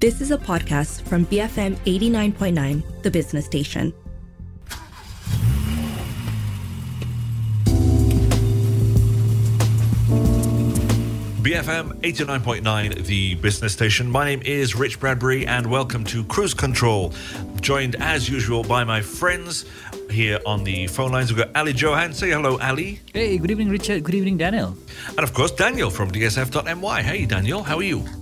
This is a podcast from BFM 89.9, the business station. BFM 89.9, the business station. My name is Rich Bradbury, and welcome to Cruise Control. Joined as usual by my friends here on the phone lines. We've got Ali Johan. Say hello, Ali. Hey, good evening, Richard. Good evening, Daniel. And of course, Daniel from DSF.my. Hey, Daniel, how are you?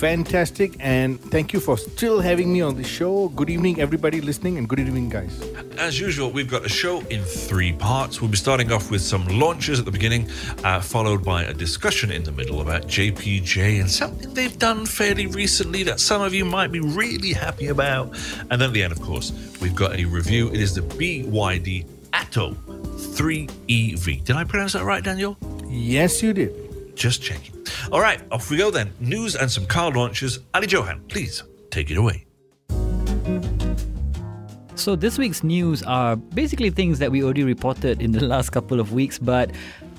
Fantastic and thank you for still having me on the show. Good evening, everybody listening, and good evening, guys. As usual, we've got a show in three parts. We'll be starting off with some launches at the beginning, uh, followed by a discussion in the middle about JPJ and something they've done fairly recently that some of you might be really happy about. And then at the end, of course, we've got a review. It is the BYD Atto 3EV. Did I pronounce that right, Daniel? Yes, you did. Just checking. All right, off we go then. News and some car launches. Ali Johan, please take it away. So, this week's news are basically things that we already reported in the last couple of weeks, but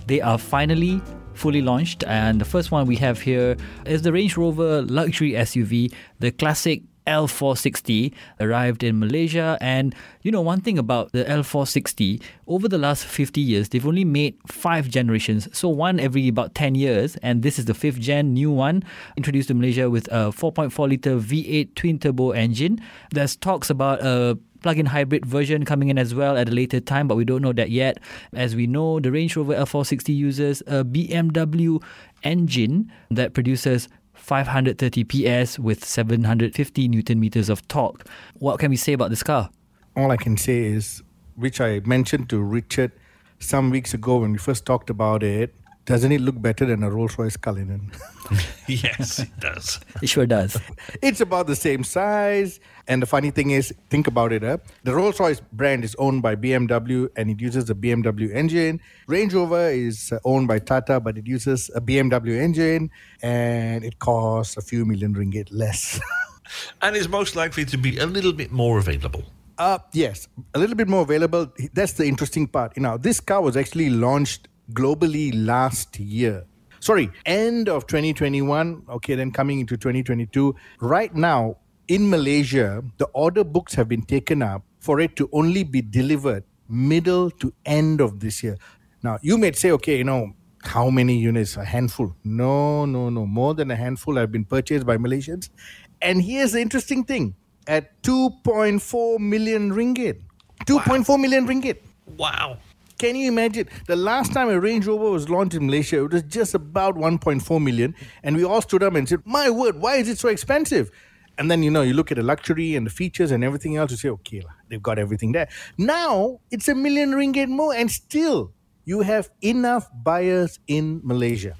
they are finally fully launched. And the first one we have here is the Range Rover luxury SUV, the classic L460 arrived in Malaysia. And you know, one thing about the L460, over the last 50 years, they've only made five generations. So one every about 10 years. And this is the fifth gen, new one, introduced to Malaysia with a 4.4 litre V8 twin turbo engine. There's talks about a plug-in hybrid version coming in as well at a later time, but we don't know that yet. As we know, the Range Rover L460 uses a BMW engine that produces 530 PS with 750 newton meters of torque. What can we say about this car? All I can say is, which I mentioned to Richard some weeks ago when we first talked about it, doesn't it look better than a Rolls Royce Cullinan? yes, it does. It sure does. it's about the same size. And the funny thing is, think about it. Huh? The Rolls Royce brand is owned by BMW and it uses a BMW engine. Range Rover is uh, owned by Tata, but it uses a BMW engine and it costs a few million ringgit less. and is most likely to be a little bit more available. Uh, yes, a little bit more available. That's the interesting part. You know, this car was actually launched globally last year. Sorry, end of 2021. Okay, then coming into 2022. Right now, in Malaysia, the order books have been taken up for it to only be delivered middle to end of this year. Now, you may say, okay, you know, how many units? A handful. No, no, no. More than a handful have been purchased by Malaysians. And here's the interesting thing at 2.4 million ringgit. 2.4 wow. million ringgit. Wow. Can you imagine? The last time a Range Rover was launched in Malaysia, it was just about 1.4 million. And we all stood up and said, My word, why is it so expensive? And then, you know, you look at the luxury and the features and everything else, you say, okay, they've got everything there. Now it's a million ringgit more, and still you have enough buyers in Malaysia.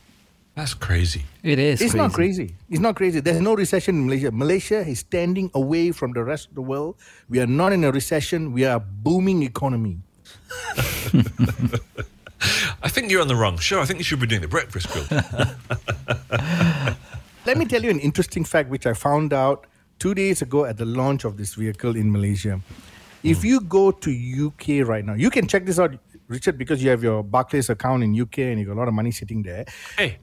That's crazy. It is. It's crazy. not crazy. It's not crazy. There's no recession in Malaysia. Malaysia is standing away from the rest of the world. We are not in a recession. We are a booming economy. I think you're on the wrong show. I think you should be doing the breakfast club. Let me tell you an interesting fact which I found out two days ago at the launch of this vehicle in Malaysia. If mm. you go to UK right now, you can check this out, Richard, because you have your Barclays account in UK and you got a lot of money sitting there. Hey.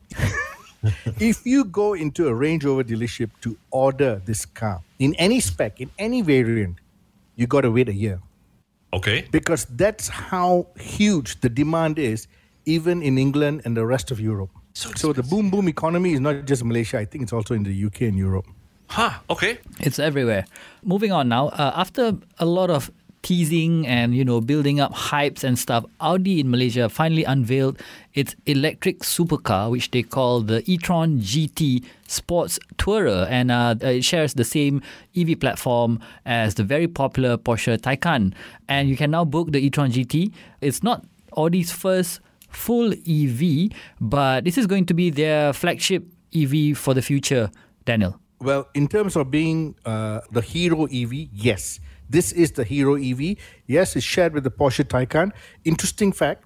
if you go into a Range Rover dealership to order this car in any spec, in any variant, you got to wait a year. Okay. Because that's how huge the demand is, even in England and the rest of Europe. So, so the boom boom economy is not just Malaysia. I think it's also in the UK and Europe. Huh. Okay. It's everywhere. Moving on now. Uh, after a lot of teasing and you know building up hypes and stuff, Audi in Malaysia finally unveiled its electric supercar, which they call the e-tron GT Sports Tourer, and uh, it shares the same EV platform as the very popular Porsche Taycan. And you can now book the e-tron GT. It's not Audi's first full EV, but this is going to be their flagship EV for the future. Daniel. Well, in terms of being uh, the hero EV, yes. This is the Hero EV. Yes, it's shared with the Porsche Taycan. Interesting fact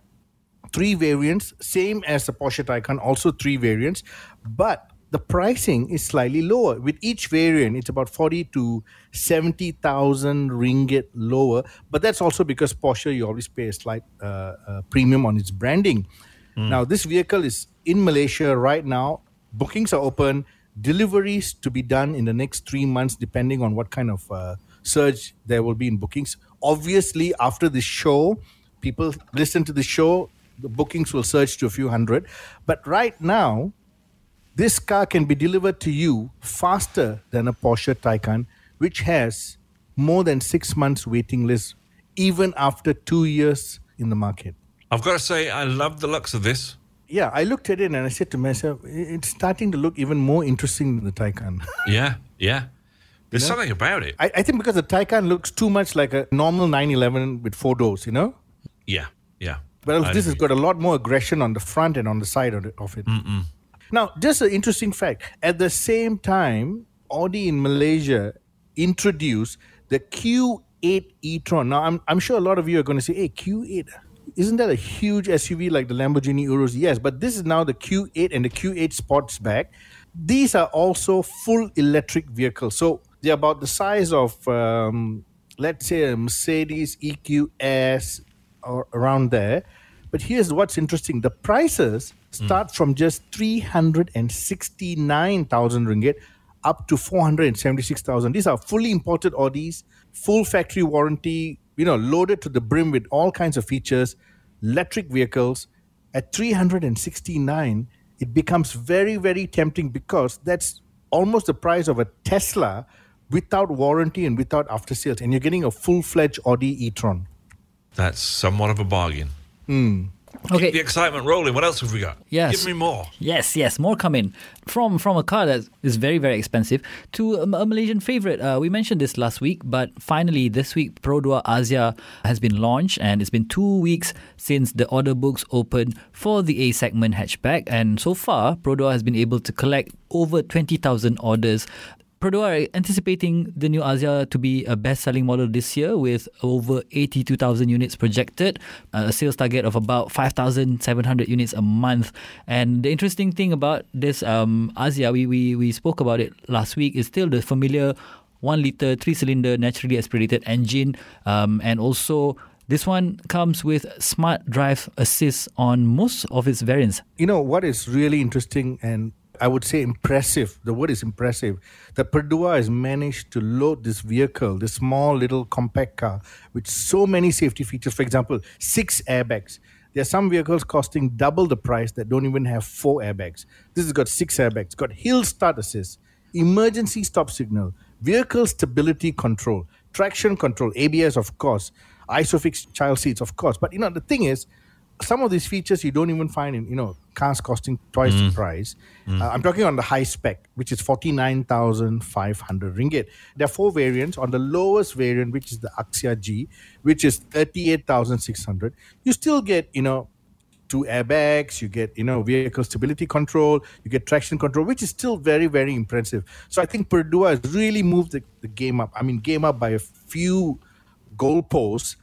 three variants, same as the Porsche Taycan, also three variants, but the pricing is slightly lower. With each variant, it's about 40 to 70,000 ringgit lower, but that's also because Porsche, you always pay a slight uh, uh, premium on its branding. Mm. Now, this vehicle is in Malaysia right now. Bookings are open deliveries to be done in the next three months, depending on what kind of uh, surge there will be in bookings. Obviously, after this show, people listen to the show, the bookings will surge to a few hundred. But right now, this car can be delivered to you faster than a Porsche Taycan, which has more than six months waiting list, even after two years in the market. I've got to say, I love the looks of this. Yeah, I looked at it and I said to myself, it's starting to look even more interesting than the Taycan. Yeah, yeah. There's something about it. I, I think because the Taycan looks too much like a normal 911 with four doors, you know? Yeah, yeah. But I this has got a lot more aggression on the front and on the side of it. Of it. Now, just an interesting fact. At the same time, Audi in Malaysia introduced the Q8 e-tron. Now, I'm, I'm sure a lot of you are going to say, hey, Q8, isn't that a huge SUV like the Lamborghini Urus? Yes, but this is now the Q8 and the Q8 Sportback. These are also full electric vehicles. So they're about the size of, um, let's say, a Mercedes EQS or around there. But here's what's interesting the prices start from just 369,000 ringgit up to 476,000. These are fully imported Audis, full factory warranty, you know, loaded to the brim with all kinds of features, electric vehicles. At 369, it becomes very, very tempting because that's almost the price of a Tesla without warranty and without after sales. And you're getting a full fledged Audi e Tron. That's somewhat of a bargain. Okay. Keep The excitement rolling. What else have we got? Yes. Give me more. Yes, yes, more coming from from a car that is very very expensive to a, a Malaysian favorite. Uh, we mentioned this last week, but finally this week Perodua Axia has been launched, and it's been two weeks since the order books opened for the A segment hatchback, and so far Perodua has been able to collect over twenty thousand orders. Perodua are anticipating the new Axia to be a best-selling model this year with over 82,000 units projected, uh, a sales target of about 5,700 units a month. And the interesting thing about this um, Axia, we, we, we spoke about it last week, is still the familiar one liter, three cylinder, naturally aspirated engine. Um, and also, this one comes with smart drive assist on most of its variants. You know what is really interesting and I would say impressive. The word is impressive. That Perodua has managed to load this vehicle, this small little compact car, with so many safety features. For example, six airbags. There are some vehicles costing double the price that don't even have four airbags. This has got six airbags. It's got hill start assist, emergency stop signal, vehicle stability control, traction control, ABS, of course, ISOFIX child seats, of course. But you know, the thing is, some of these features you don't even find in you know cars costing twice the price. Uh, I'm talking on the high spec, which is forty nine thousand five hundred ringgit. There are four variants. On the lowest variant, which is the Axia G, which is thirty eight thousand six hundred, you still get you know two airbags, you get you know vehicle stability control, you get traction control, which is still very very impressive. So I think Perodua has really moved the, the game up. I mean, game up by a few goalposts,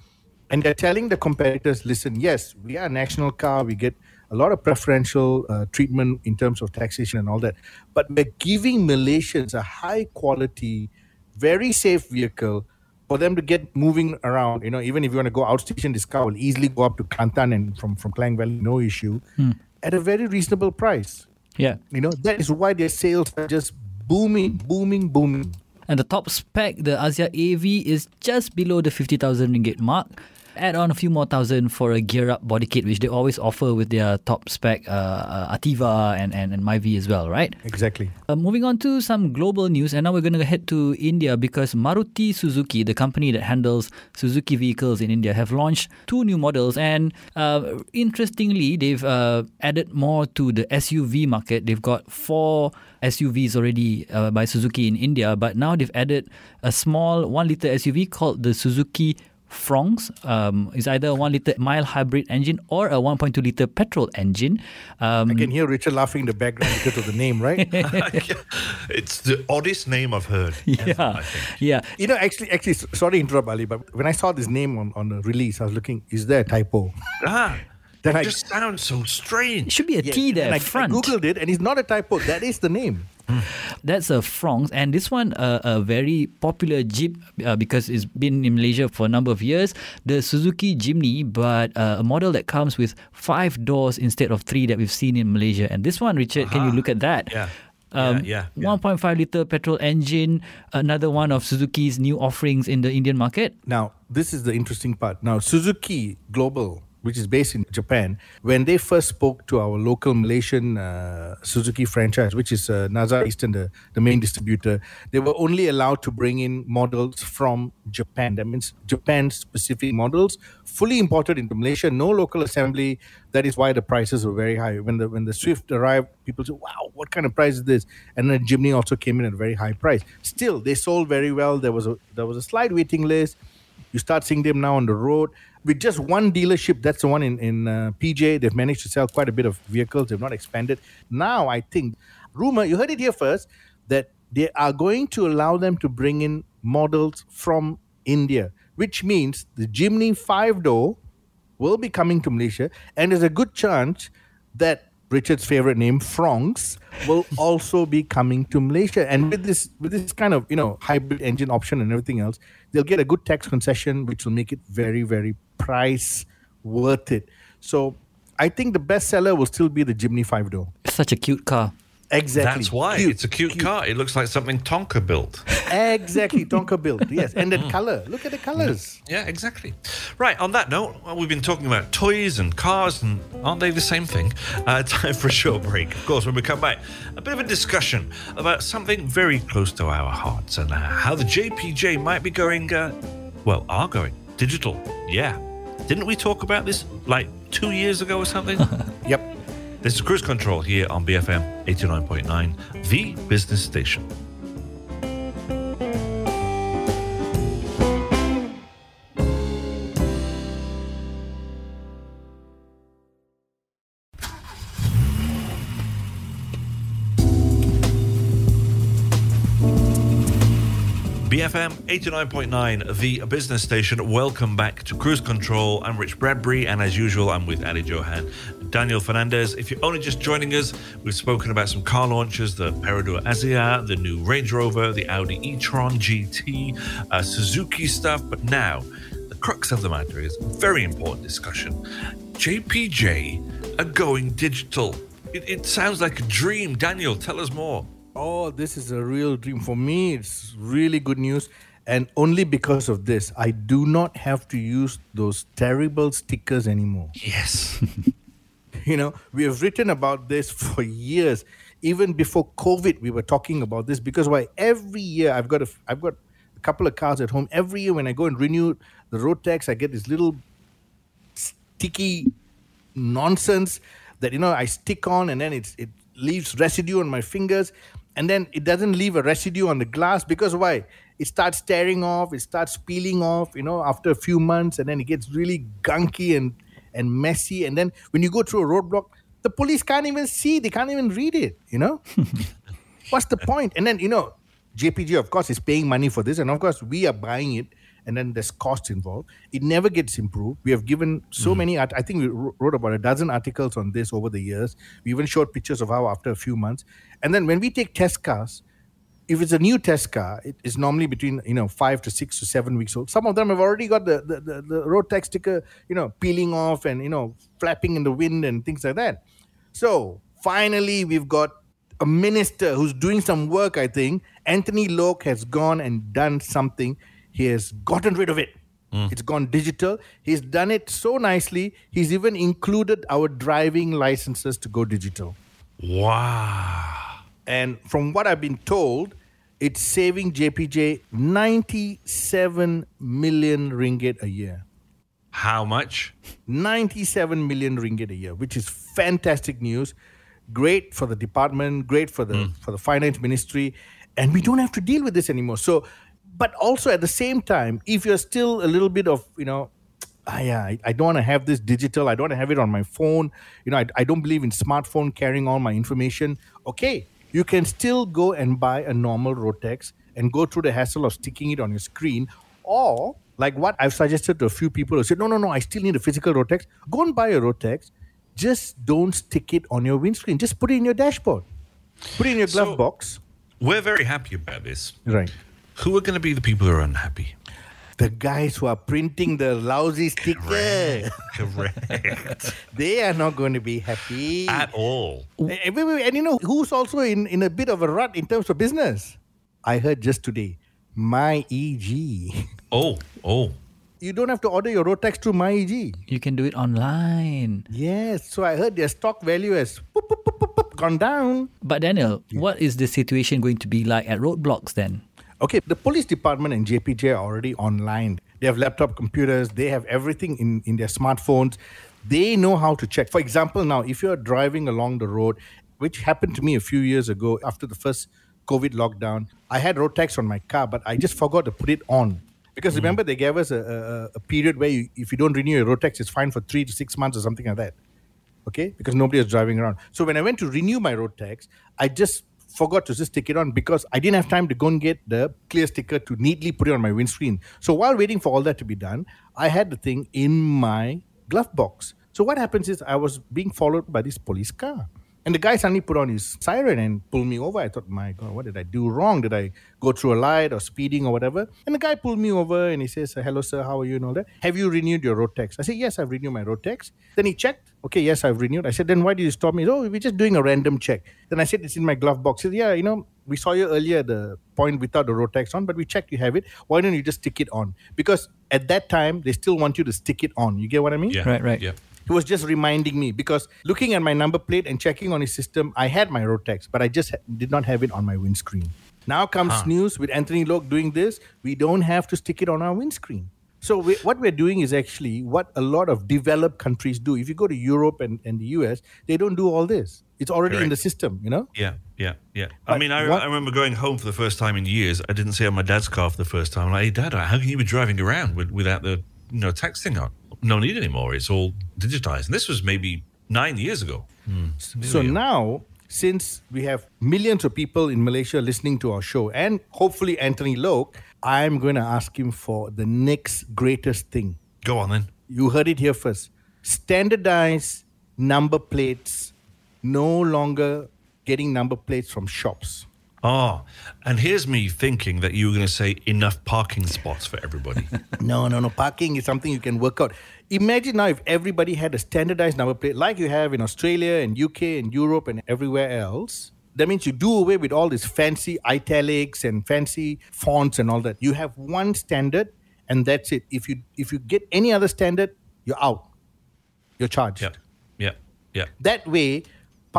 and they're telling the competitors, listen, yes, we are a national car, we get a lot of preferential uh, treatment in terms of taxation and all that, but we're giving Malaysians a high quality, very safe vehicle for them to get moving around. You know, even if you want to go outstation, this car will easily go up to Kelantan and from from Klang Valley, no issue, at a very reasonable price. Yeah. You know, that is why their sales are just booming, booming, booming. And the top spec, the Axia AV, is just below the 50,000 ringgit mark. Add on a few more thousand for a gear up body kit, which they always offer with their top spec uh, uh, Ativa and, and, and Myvi as well, right? Exactly. Uh, moving on to some global news, and now we're going to head to India because Maruti Suzuki, the company that handles Suzuki vehicles in India, have launched two new models. And uh, interestingly, they've uh, added more to the SUV market. They've got four SUVs already uh, by Suzuki in India, but now they've added a small one liter SUV called the Suzuki. Fronx um, is either a 1 liter mild hybrid engine or a 1.2 liter petrol engine. Um, I can hear Richard laughing in the background because of the name, right? it's the oddest name I've heard. yeah, I yeah. You know, actually, actually, sorry to interrupt, Ali, but when I saw this name on, on the release, I was looking, is there a typo? Ah, Then it I- just sounds so strange. It should be a T Yeah, there, and I, front. I googled it, and it's not a typo. That is the name. That's a Fronx, and this one uh, a very popular Jeep uh, because it's been in Malaysia for a number of years. The Suzuki Jimny, but uh, a model that comes with five doors instead of three that we've seen in Malaysia. And this one, Richard, can you look at that? Yeah. Um, yeah, yeah. 1.5 liter petrol engine, another one of Suzuki's new offerings in the Indian market. Now, this is the interesting part. Now, Suzuki Global, which is based in Japan, when they first spoke to our local Malaysian uh, Suzuki franchise, which is uh, Eastern, the, the main distributor, they were only allowed to bring in models from Japan. That means Japan specific models, fully imported into Malaysia, no local assembly. That is why the prices were very high. When the when the Swift arrived, people said, "Wow, what kind of price is this?" And then Jimny also came in at a very high price. Still, they sold very well. There was a there was a slight waiting list. You start seeing them now on the road with just one dealership. That's the one in in uh, PJ. They've managed to sell quite a bit of vehicles. They've not expanded. Now I think rumor you heard it here first that they are going to allow them to bring in models from India, which means the Jimny five door will be coming to Malaysia, and there's a good chance that Richard's favorite name, Fronx, will also be coming to Malaysia. And with this with this kind of you know hybrid engine option and everything else, they'll get a good tax concession, which will make it very very price worth it. So I think the best seller will still be the Jimny five door. It's such a cute car. Exactly. That's why Cute, it's a cute, car. It looks like something Tonka built. Exactly, Tonka built. Yes, and that color. Look at the colors. Yeah, exactly. Right. On that note, well, we've been talking about toys and cars, and aren't they the same thing? Uh, time for a short break. Of course, when we come back, a bit of a discussion about something very close to our hearts and uh, how the JPJ might be going. Uh, well, are going digital. Yeah. Didn't we talk about this like two years ago or something? Yep. This is Cruise Control here on BFM 89.9, the business station. BFM 89.9, the business station. Welcome back to Cruise Control. I'm Rich Bradbury, and as usual, I'm with Ali Johan, Daniel Fernandez. If you're only just joining us, we've spoken about some car launches the Perodua Axia, the new Range Rover, the Audi e Tron GT, uh, Suzuki stuff. But now, the crux of the matter is very important discussion. JPJ are going digital. It, it sounds like a dream. Daniel, tell us more. Oh, this is a real dream. For me, it's really good news. And only because of this, I do not have to use those terrible stickers anymore. Yes. You know, we have written about this for years. Even before COVID, we were talking about this because why? Every year, I've got a, I've got a couple of cars at home. Every year, when I go and renew the road tax, I get this little sticky nonsense that you know I stick on, and then it's it leaves residue on my fingers, and then it doesn't leave a residue on the glass because why? It starts tearing off, it starts peeling off, you know, after a few months, and then it gets really gunky and and messy. And then when you go through a roadblock, the police can't even see, they can't even read it, you know? What's the point? And then, you know, JPJ, of course, is paying money for this, and of course, we are buying it, and then there's costs involved. It never gets improved. We have given so mm-hmm. many, I think we wrote about a dozen articles on this over the years. We even showed pictures of how after a few months. And then when we take test cars, if it's a new test car, it is normally between you know five to six to seven weeks old. Some of them have already got the the, the, the road tax sticker, you know, peeling off and you know flapping in the wind and things like that. So finally, we've got a minister who's doing some work. I think Anthony Loke has gone and done something. He has gotten rid of it. Hmm. It's gone digital. He's done it so nicely. He's even included our driving licenses to go digital. Wow. And from what I've been told, it's saving JPJ 97 million ringgit a year. How much? 97 million ringgit a year, which is fantastic news. Great for the department, great for the hmm. for the finance ministry, and we don't have to deal with this anymore. So, but also at the same time, if you're still a little bit of you know, ah, yeah, I, I don't want to have this digital. I don't want to have it on my phone. You know, I, I don't believe in smartphone carrying all my information. Okay, you can still go and buy a normal Rotex and go through the hassle of sticking it on your screen, or like what I've suggested to a few people who said, no, no, no, I still need a physical Rotex. Go and buy a Rotex. Just don't stick it on your windscreen. Just put it in your dashboard. Put it in your glove So- box. We're very happy about this. Right. Who are going to be the people who are unhappy? The guys who are printing the lousy sticker, Correct. they are not going to be happy. At all. Eh, eh, and, and wait, wait, and you know who's also in, in a bit of a rut in terms of business? I heard just today, MyEG. Oh, oh. You don't have to order your road tax through MyEG. You can do it online. Yes, so I heard their stock value has boop, boop, boop, boop, boop, gone down. But Daniel, what is the situation going to be like at roadblocks then? Okay, the police department and JPJ are already online. They have laptop computers, they have everything in, in their smartphones. They know how to check. For example, now, if you're driving along the road, which happened to me a few years ago after the first COVID lockdown, I had road tax on my car, but I just forgot to put it on. Because mm. remember, they gave us a, a, a period where you, if you don't renew your road tax, it's fine for three to six months or something like that. Okay? Because nobody was driving around. So when I went to renew my road tax, I just forgot to just stick it on because I didn't have time to go and get the clear sticker to neatly put it on my windscreen. So while waiting for all that to be done, I had the thing in my glove box. So what happens is I was being followed by this police car. And the guy suddenly put on his siren and pulled me over. I thought, my God, what did I do wrong? Did I go through a light or speeding or whatever? And the guy pulled me over and he says, Hello, sir, how are you? And all that. Have you renewed your road tax? I said, Yes, I've renewed my road tax. Then he checked. Okay, yes, I've renewed. I said, Then why did you stop me? Oh, we're just doing a random check. Then I said, It's in my glove box. He said, Yeah, you know, we saw you earlier at the point without the road tax on, but we checked you have it. Why don't you just stick it on? Because at that time, they still want you to stick it on. You get what I mean? Yeah. Right, right. Yeah. He was just reminding me because looking at my number plate and checking on his system, I had my road tax, but I just ha- did not have it on my windscreen. Now comes news with Anthony Loke doing this. We don't have to stick it on our windscreen. So we, what we're doing is actually what a lot of developed countries do. If you go to Europe and, and the US, they don't do all this. It's already in the system, you know? Yeah, yeah, yeah. I mean, I, what- I remember going home for the first time in years. I didn't say on my dad's car for the first time. Like, hey, Dad, how can you be driving around with, without the you know tax thing on? No need anymore. It's all digitized. And this was maybe nine years ago. Hmm. So now, since we have millions of people in Malaysia listening to our show, and hopefully Anthony Loke, I'm going to ask him for the next greatest thing. Go on then. You heard it here first. Standardized number plates, no longer getting number plates from shops. Oh, and here's me thinking that you were going to say enough parking spots for everybody. No, no, no. Parking is something you can work out. Imagine now if everybody had a standardized number plate like you have in Australia and UK and Europe and everywhere else. That means you do away with all these fancy italics and fancy fonts and all that. You have one standard and that's it. If you if you get any other standard, you're out. You're charged. Yeah. Yeah. yep. that way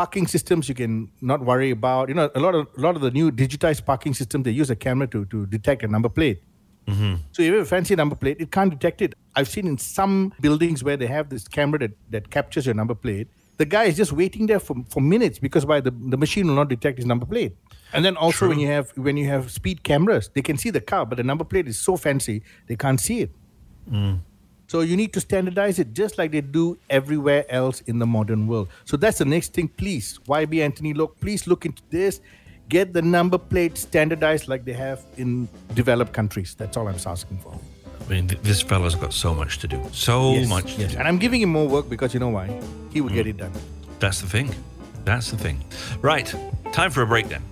parking systems you can not worry about. You know a lot of a lot of the new digitized parking systems they use a camera to to detect a number plate. Mm-hmm. So if you have a fancy number plate it can't detect it. I've seen in some buildings where they have this camera that, that captures your number plate the guy is just waiting there for, for minutes because why? The, the machine will not detect his number plate. And then also when you have when you have speed cameras they can see the car but the number plate is so fancy they can't see it mm. So you need to standardize it just like they do everywhere else in the modern world. So that's the next thing. Please, YB Anthony Loke, please look into this. Get the number plate standardized like they have in developed countries. That's all I'm asking for. I mean, th- this fella's got so much to do. So much to Yes. do. And I'm giving him more work because you know why? He will get hmm. it done. That's the thing. That's the thing. Right. Time for a break then.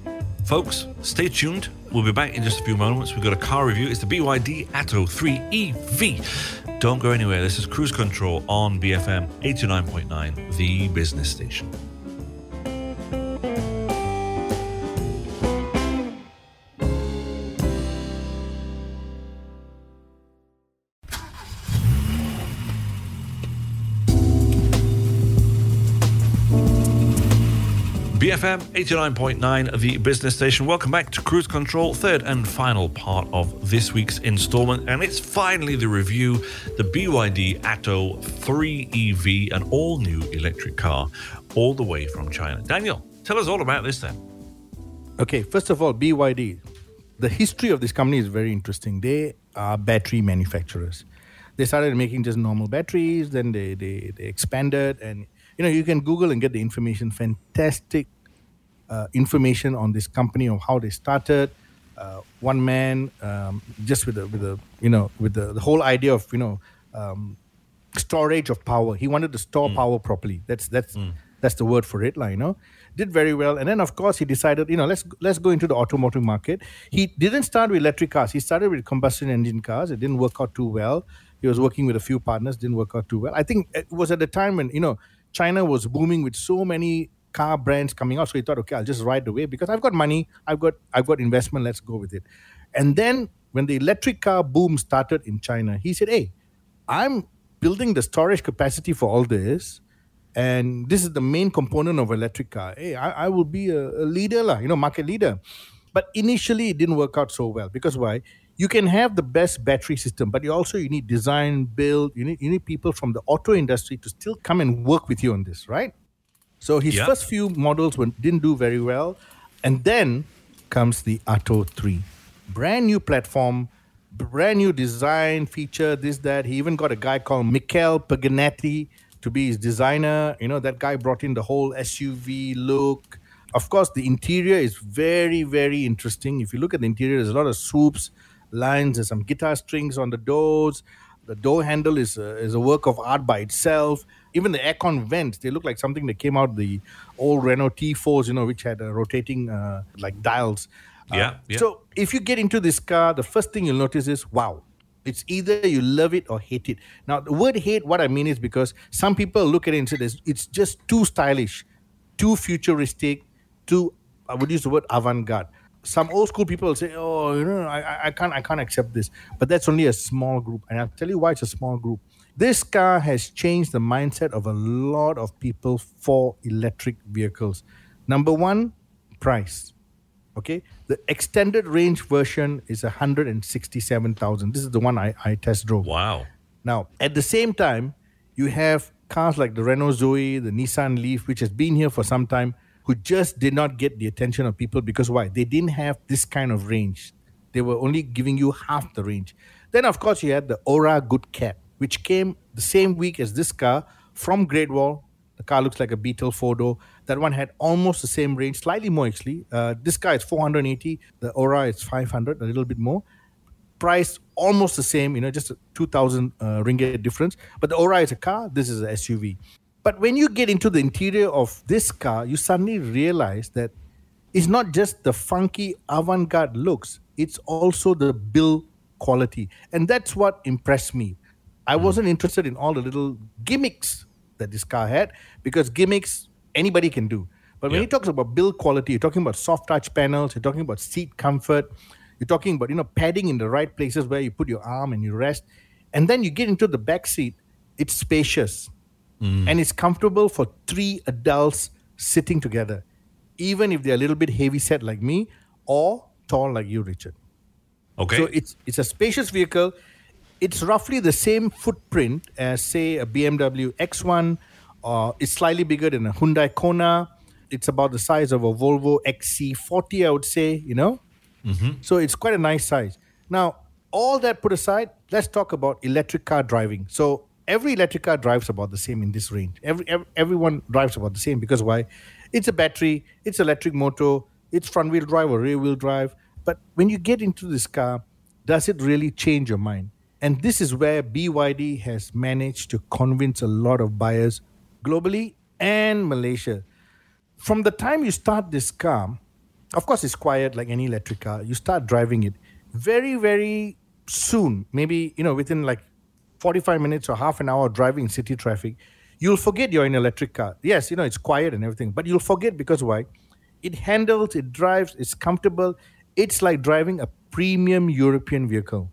Folks, stay tuned. We'll be back in just a few moments. We've got a car review. It's the BYD Atto 3 EV. Don't go anywhere. This is Cruise Control on BFM 89.9, the business station. BFM 89.9, the business station. Welcome back to Cruise Control, third and final part of this week's installment. And it's finally the review the BYD Atto 3 EV, an all new electric car, all the way from China. Daniel, tell us all about this then. Okay, first of all, BYD. The history of this company is very interesting. They are battery manufacturers. They started making just normal batteries, then they, they, they expanded, and you know you can Google and get the information. Fantastic information on this company of how they started. Uh, one man, um, just with the with the you know with the, the whole idea of you know um, storage of power. He wanted to store power properly. That's that's That's the word for it, like, you know. Did very well, and then of course he decided, you know, let's let's go into the automotive market. He didn't start with electric cars. He started with combustion engine cars. It didn't work out too well. He was working with a few partners. Didn't work out too well. I think it was at the time when you know China was booming with so many car brands coming out. So he thought, okay, I'll just ride the wave because I've got money, I've got I've got investment. Let's go with it. And then when the electric car boom started in China, he said, hey, I'm building the storage capacity for all this. And this is the main component of electric car. Hey, I, I will be a, a leader, lah, you know, market leader. But initially, it didn't work out so well because why? You can have the best battery system, but you also you need design, build. You need you need people from the auto industry to still come and work with you on this, right? So his Yeah. first few models didn't do very well, and then comes the Atto 3, brand new platform, brand new design feature, this that. He even got a guy called Michael Paganetti to be his designer. You know that guy brought in the whole SUV look. Of course, the interior is very very interesting. If you look at the interior, there's a lot of swoops, lines, there's some guitar strings on the doors. The door handle is a, is a work of art by itself. Even the aircon vents, they look like something that came out the old Renault T4s, you know, which had uh, rotating uh, like dials. Uh, Yeah, yeah. So if you get into this car, the first thing you'll notice is wow. It's either you love it or hate it. Now, the word hate, what I mean is because some people look at it and say this, it's just too stylish, too futuristic, too, I would use the word avant garde. Some old school people say, oh, you know, I- I can't, I can't accept this. But that's only a small group. And I'll tell you why it's a small group. This car has changed the mindset of a lot of people for electric vehicles. Number one, price. Okay, the extended range version is 167,000. This is the one I, I test drove. Wow. Now, at the same time, you have cars like the Renault Zoe, the Nissan Leaf, which has been here for some time, who just did not get the attention of people because why? They didn't have this kind of range. They were only giving you half the range. Then, of course, you had the Ora Good Cat, which came the same week as this car from Great Wall. The car looks like a Beetle four door. That one had almost the same range, slightly more actually. Uh, this car is 480. The Ora is 500, a little bit more price almost the same, you know, just a 2000 uh, ringgit difference. But the Ora is a car, this is an SUV. But when you get into the interior of this car, you suddenly realize that it's not just the funky avant garde looks, it's also the build quality. And that's what impressed me. I hmm. wasn't interested in all the little gimmicks that this car had because gimmicks anybody can do. But when Yeah. he talks about build quality, you're talking about soft touch panels, you're talking about seat comfort, you're talking about you know padding in the right places where you put your arm and you rest, and then you get into the back seat. It's spacious, hmm. and it's comfortable for three adults sitting together, even if they're a little bit heavy set like me or tall like you, Richard. Okay. So it's it's a spacious vehicle. It's roughly the same footprint as say a BMW X1, or uh, it's slightly bigger than a Hyundai Kona. It's about the size of a Volvo XC40, I would say. You know, mm-hmm. so it's quite a nice size. Now, all that put aside, let's talk about electric car driving. So every electric car drives about the same in this range. Every, ev everyone drives about the same because why? It's a battery, it's electric motor, it's front wheel drive or rear wheel drive. But when you get into this car, does it really change your mind? And this is where BYD has managed to convince a lot of buyers globally and Malaysia from the time you start this car, of course, it's quiet like any electric car. You start driving it very, very soon, maybe, you know, within like 45 minutes or half an hour driving city traffic, you'll forget you're in an electric car. Yes, you know, it's quiet and everything, but you'll forget because why? It handles, it drives, it's comfortable. It's like driving a premium European vehicle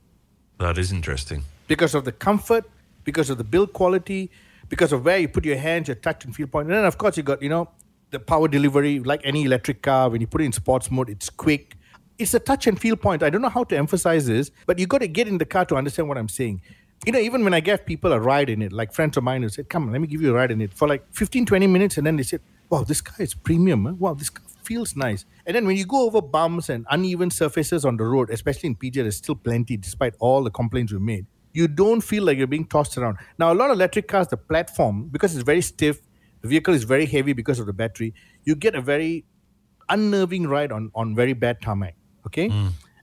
that is interesting. because of the comfort, because of the build quality, because of where you put your hands, your touch and feel point. And then of course you got, you know, the power delivery, like any electric car, when you put it in sports mode, it's quick. It's a touch and feel point. I don't know how to emphasize this, but you got to get in the car to understand what I'm saying. You know, even when I gave people a ride in it, like friends of mine who said, Come let me give you a ride in it for like 15, 20 minutes, and then they said, Wow, this car is premium. Huh? Wow, this car feels nice. And then when you go over bumps and uneven surfaces on the road, especially in PJ, there's still plenty, despite all the complaints we made. You don't feel like you're being tossed around. Now, a lot of electric cars, the platform, because it's very stiff, the vehicle is very heavy because of the battery, you get a very unnerving ride on, on very bad tarmac. Okay?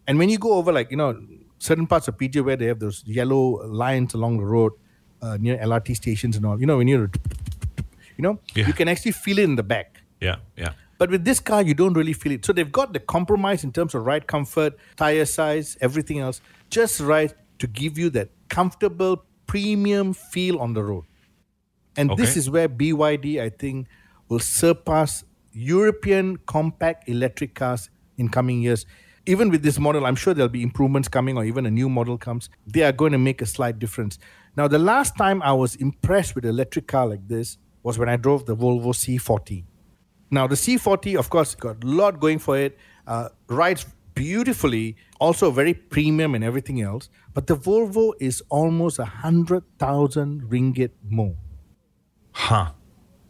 And when you go over, like, you know, certain parts of PJ where they have those yellow lines along the road uh, near LRT stations and all, you know, when you're You know, Yeah. you can actually feel it in the back. Yeah, yeah. But with this car, you don't really feel it. So they've got the compromise in terms of ride comfort, tire size, everything else, just right to give you that comfortable premium feel on the road. And this is where BYD, I think, will surpass European compact electric cars in coming years. Even with this model, I'm sure there'll be improvements coming, or even a new model comes. They are going to make a slight difference. Now, the last time I was impressed with an electric car like this was when I drove the Volvo C40. Now, the C40, of course, got a lot going for it, uh, rides beautifully, also very premium and everything else. But the Volvo is almost a 100,000 ringgit more. Huh.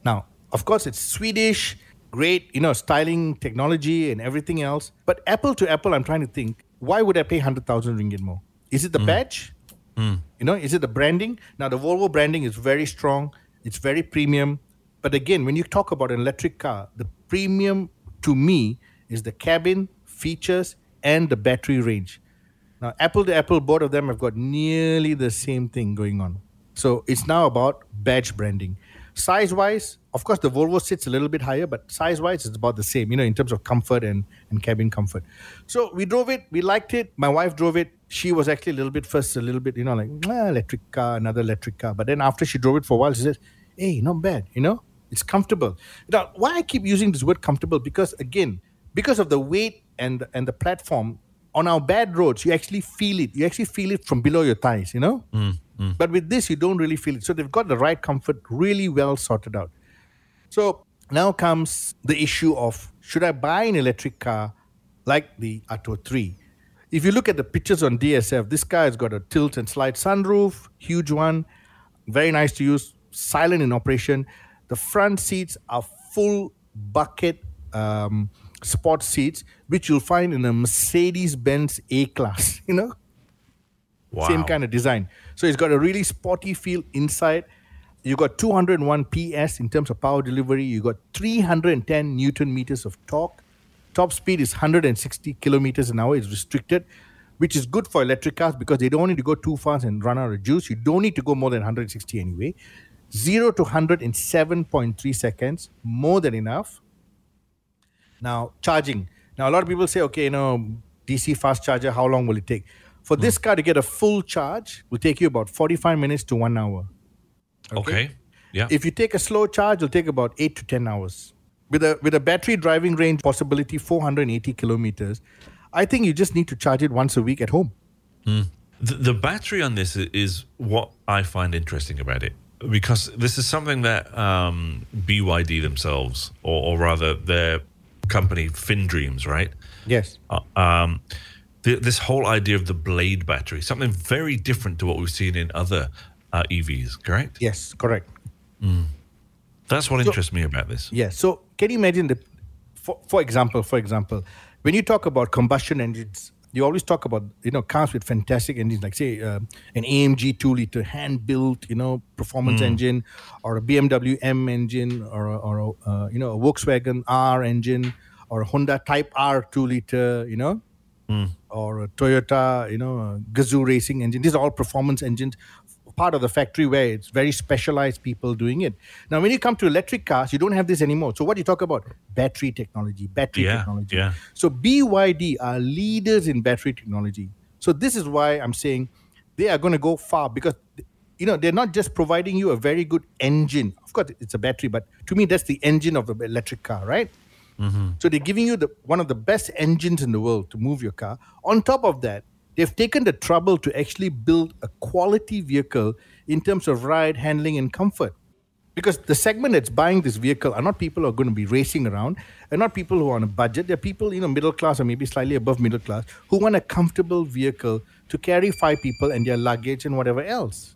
Now, of course, it's Swedish, great, you know, styling technology and everything else. But apple to apple, I'm trying to think, why would I pay 100,000 ringgit more? Is it the badge? You know, is it the branding? Now, the Volvo branding is very strong, it's very premium. But again, when you talk about an electric car, the premium to me is the cabin, features, and the battery range. Now, Apple to Apple, both of them have got nearly the same thing going on. So it's now about badge branding. Size wise, of course, the Volvo sits a little bit higher, but size wise, it's about the same, you know, in terms of comfort and, and cabin comfort. So we drove it, we liked it. My wife drove it. She was actually a little bit first, a little bit, you know, like, ah, electric car, another electric car. But then after she drove it for a while, she said, hey, not bad, you know, it's comfortable. Now, why I keep using this word comfortable? Because again, because of the weight and and the platform on our bad roads, you actually feel it. You actually feel it from below your thighs, you know. Mm, mm. But with this, you don't really feel it. So they've got the right comfort really well sorted out. So now comes the issue of should I buy an electric car like the Atto 3? If you look at the pictures on DSF, this car has got a tilt and slide sunroof, huge one, very nice to use, silent in operation. The front seats are full bucket um, sport seats, which you'll find in a Mercedes Benz A class, you know? Wow. Same kind of design. So it's got a really sporty feel inside. You've got 201 PS in terms of power delivery. You've got 310 newton meters of torque. Top speed is 160 kilometers an hour. It's restricted, which is good for electric cars because they don't need to go too fast and run out of juice. You don't need to go more than 160 anyway. Zero to 100 in 7.3 seconds, more than enough. Now, charging. Now, a lot of people say, okay, you know, DC fast charger, how long will it take? For this hmm. car to get a full charge, will take you about 45 minutes to one hour. Okay. Yeah. If you take a slow charge, it'll take about eight to 10 hours. With a, with a battery driving range possibility 480 kilometers, I think you just need to charge it once a week at home. Hmm. The, the battery on this is what I find interesting about it because this is something that um, BYD themselves, or, or rather their company FinDreams, right? Yes. Uh, um, th- this whole idea of the blade battery, something very different to what we've seen in other uh, EVs, correct? Yes, correct. That's what interests me about this. Yes. So can you imagine the, for, for example, for example, when you talk about combustion engines, you always talk about you know cars with fantastic engines, like say uh, an AMG two liter hand built you know performance engine, or a BMW M engine, or a, or a, uh, you know a Volkswagen R engine, or a Honda Type R two liter, you know. Or a Toyota, you know, a Gazoo racing engine. These are all performance engines, part of the factory where it's very specialized people doing it. Now, when you come to electric cars, you don't have this anymore. So, what do you talk about? Battery technology, battery Yeah, technology. yeah. So, BYD are leaders in battery technology. So, this is why I'm saying they are going to go far because, you know, they're not just providing you a very good engine. Of course, it's a battery, but to me, that's the engine of the electric car, right? Mm-hmm. So they're giving you the one of the best engines in the world to move your car. On top of that, they've taken the trouble to actually build a quality vehicle in terms of ride, handling, and comfort. Because the segment that's buying this vehicle are not people who are going to be racing around, and not people who are on a budget. They're people, you know, middle class or maybe slightly above middle class, who want a comfortable vehicle to carry five people and their luggage and whatever else.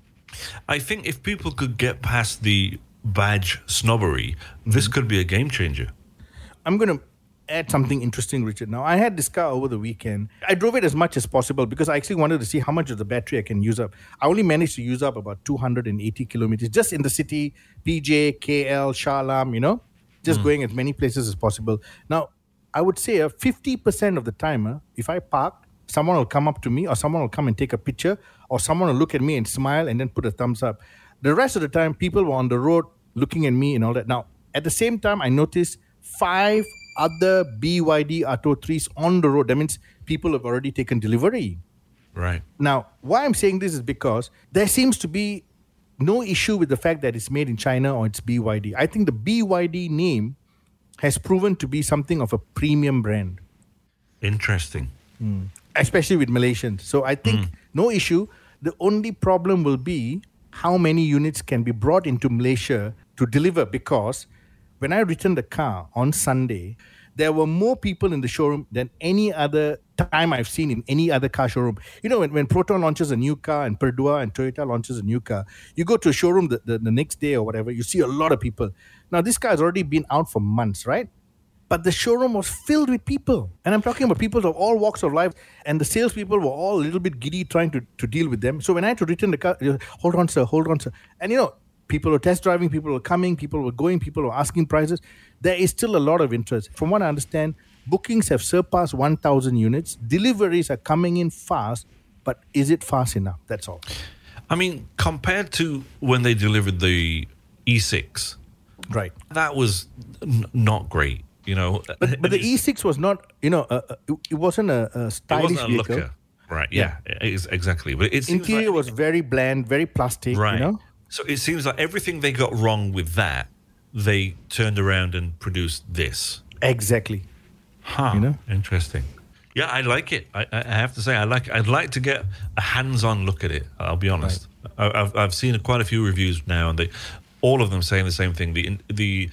I think if people could get past the badge snobbery, this mm-hmm. could be a game changer. I'm going to add something interesting, Richard. Now, I had this car over the weekend. I drove it as much as possible because I actually wanted to see how much of the battery I can use up. I only managed to use up about 280 kilometers just in the city, PJ, KL, Shah Alam, you know, just going as many places as possible. Now, I would say uh, 50% of the time, uh, if I park, someone will come up to me or someone will come and take a picture or someone will look at me and smile and then put a thumbs up. The rest of the time, people were on the road looking at me and all that. Now, at the same time, I noticed five other BYD Atto 3s on the road. That means people have already taken delivery. Right. Now, why I'm saying this is because there seems to be no issue with the fact that it's made in China or it's BYD. I think the BYD name has proven to be something of a premium brand, Interesting. Hmm. especially with Malaysians. So I think hmm. no issue. The only problem will be how many units can be brought into Malaysia to deliver because when I returned the car on Sunday, there were more people in the showroom than any other time I've seen in any other car showroom. You know, when, when Proton launches a new car and Perodua and Toyota launches a new car, you go to a showroom the, the, the next day or whatever, you see a lot of people. Now, this car has already been out for months, right? But the showroom was filled with people. And I'm talking about people of all walks of life. And the salespeople were all a little bit giddy trying to, to deal with them. So when I had to return the car, hold on, sir, hold on, sir. And you know, people were test driving, people were coming, people were going, people were asking prices. There is still a lot of interest. From what I understand, bookings have surpassed 1,000 units. Deliveries are coming in fast, but is it fast enough? That's all. I mean, compared to when they delivered the E6, Right. that was n- not great. You know, But, but the E6 was not, you know, uh, uh, it- wasn't a, a it stylish wasn't a vehicle. looker, right? Yeah, it is exactly. But it seems Interior like, was very bland, very plastic, right. you know? So it seems like everything they got wrong with that, they turned around and produced this. Exactly. Huh. You know? Interesting. Yeah, I like it. I, I have to say, I like. It. I'd like to get a hands-on look at it. I'll be honest. I, I've I've seen quite a few reviews now, and they, all of them saying the same thing. The in- the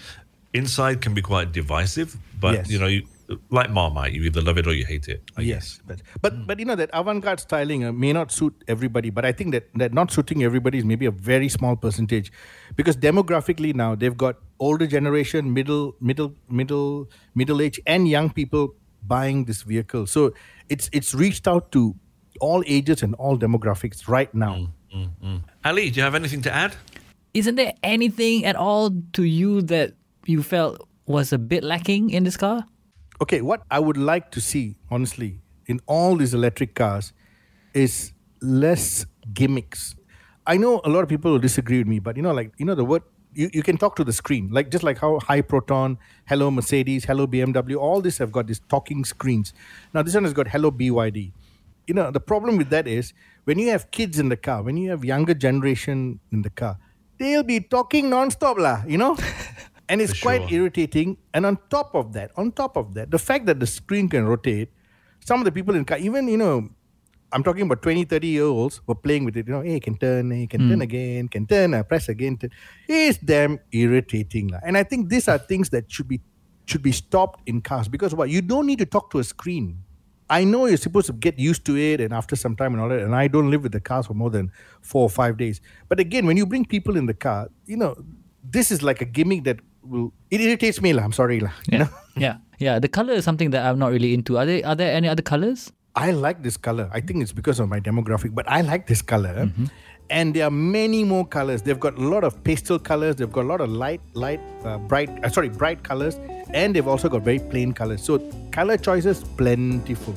inside can be quite divisive, but Yes. you know, you, like Marmite, you either love it or you hate it. I Yes, but but, but you know that avant-garde styling uh, may not suit everybody, but I think that that not suiting everybody is maybe a very small percentage, because demographically now they've got older generation, middle middle middle middle age, and young people buying this vehicle. So it's it's reached out to all ages and all demographics right now. Mm, mm, mm. Ali, do you have anything to add? Isn't there anything at all to you that you felt was a bit lacking in this car? Okay, what I would like to see, honestly, in all these electric cars is less gimmicks. I know a lot of people will disagree with me, but you know, like, you know, the word, you, you can talk to the screen, like just like how High Proton, Hello Mercedes, Hello BMW, all this have got these talking screens. Now, this one has got Hello BYD. You know, the problem with that is when you have kids in the car, when you have younger generation in the car, they'll be talking non-stop, lah, you know? and it's quite irritating. And on top of that, on top of that, the fact that the screen can rotate, some of the people in car, even, you know, I'm talking about 20, 30 year olds were playing with it. You know, hey, can turn, hey, can turn again, can turn, uh, press again. Turn. It's damn irritating. lah. And I think these are things that should be should be stopped in cars because what? You don't need to talk to a screen. I know you're supposed to get used to it and after some time and all that. And I don't live with the cars for more than four or five days. But again, when you bring people in the car, you know, this is like a gimmick that will it irritates me. lah. I'm sorry. lah. You know? Yeah. Yeah. The color is something that I'm not really into. Are there are there any other colors? I like this color. I think it's because of my demographic, but I like this color. And there are many more colors. They've got a lot of pastel colors. They've got a lot of light, light, uh, bright, uh, sorry, bright colors. And they've also got very plain colors. So color choices plentiful.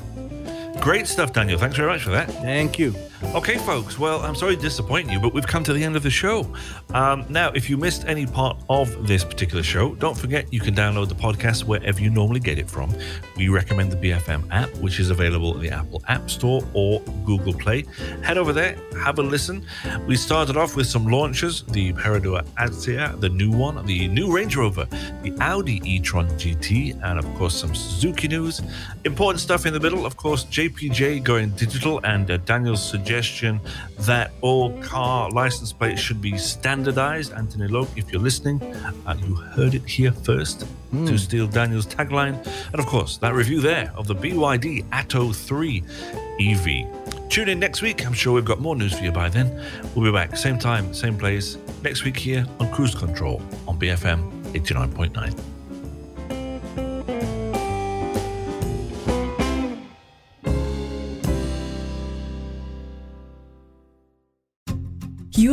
Great stuff, Daniel. Thanks very much for that. Thank you. Okay, folks. Well, I'm sorry to disappoint you, but we've come to the end of the show. Um, now, if you missed any part of this particular show, don't forget you can download the podcast wherever you normally get it from. We recommend the BFM app, which is available in the Apple App Store or Google Play. Head over there, have a listen. We started off with some launches the Perodua Axia, the new one, the new Range Rover, the Audi e tron GT, and of course some Suzuki news. Important stuff in the middle, of course, JPJ going digital and uh, Daniel's suggestion that all car license plates should be standardized. Anthony Loke, if you're listening, uh, you heard it here first to steal Daniel's tagline. And of course, that review there of the BYD Atto 3 EV. Tune in next week. I'm sure we've got more news for you by then. We'll be back, same time, same place, next week here on Cruise Control on BFM 89.9.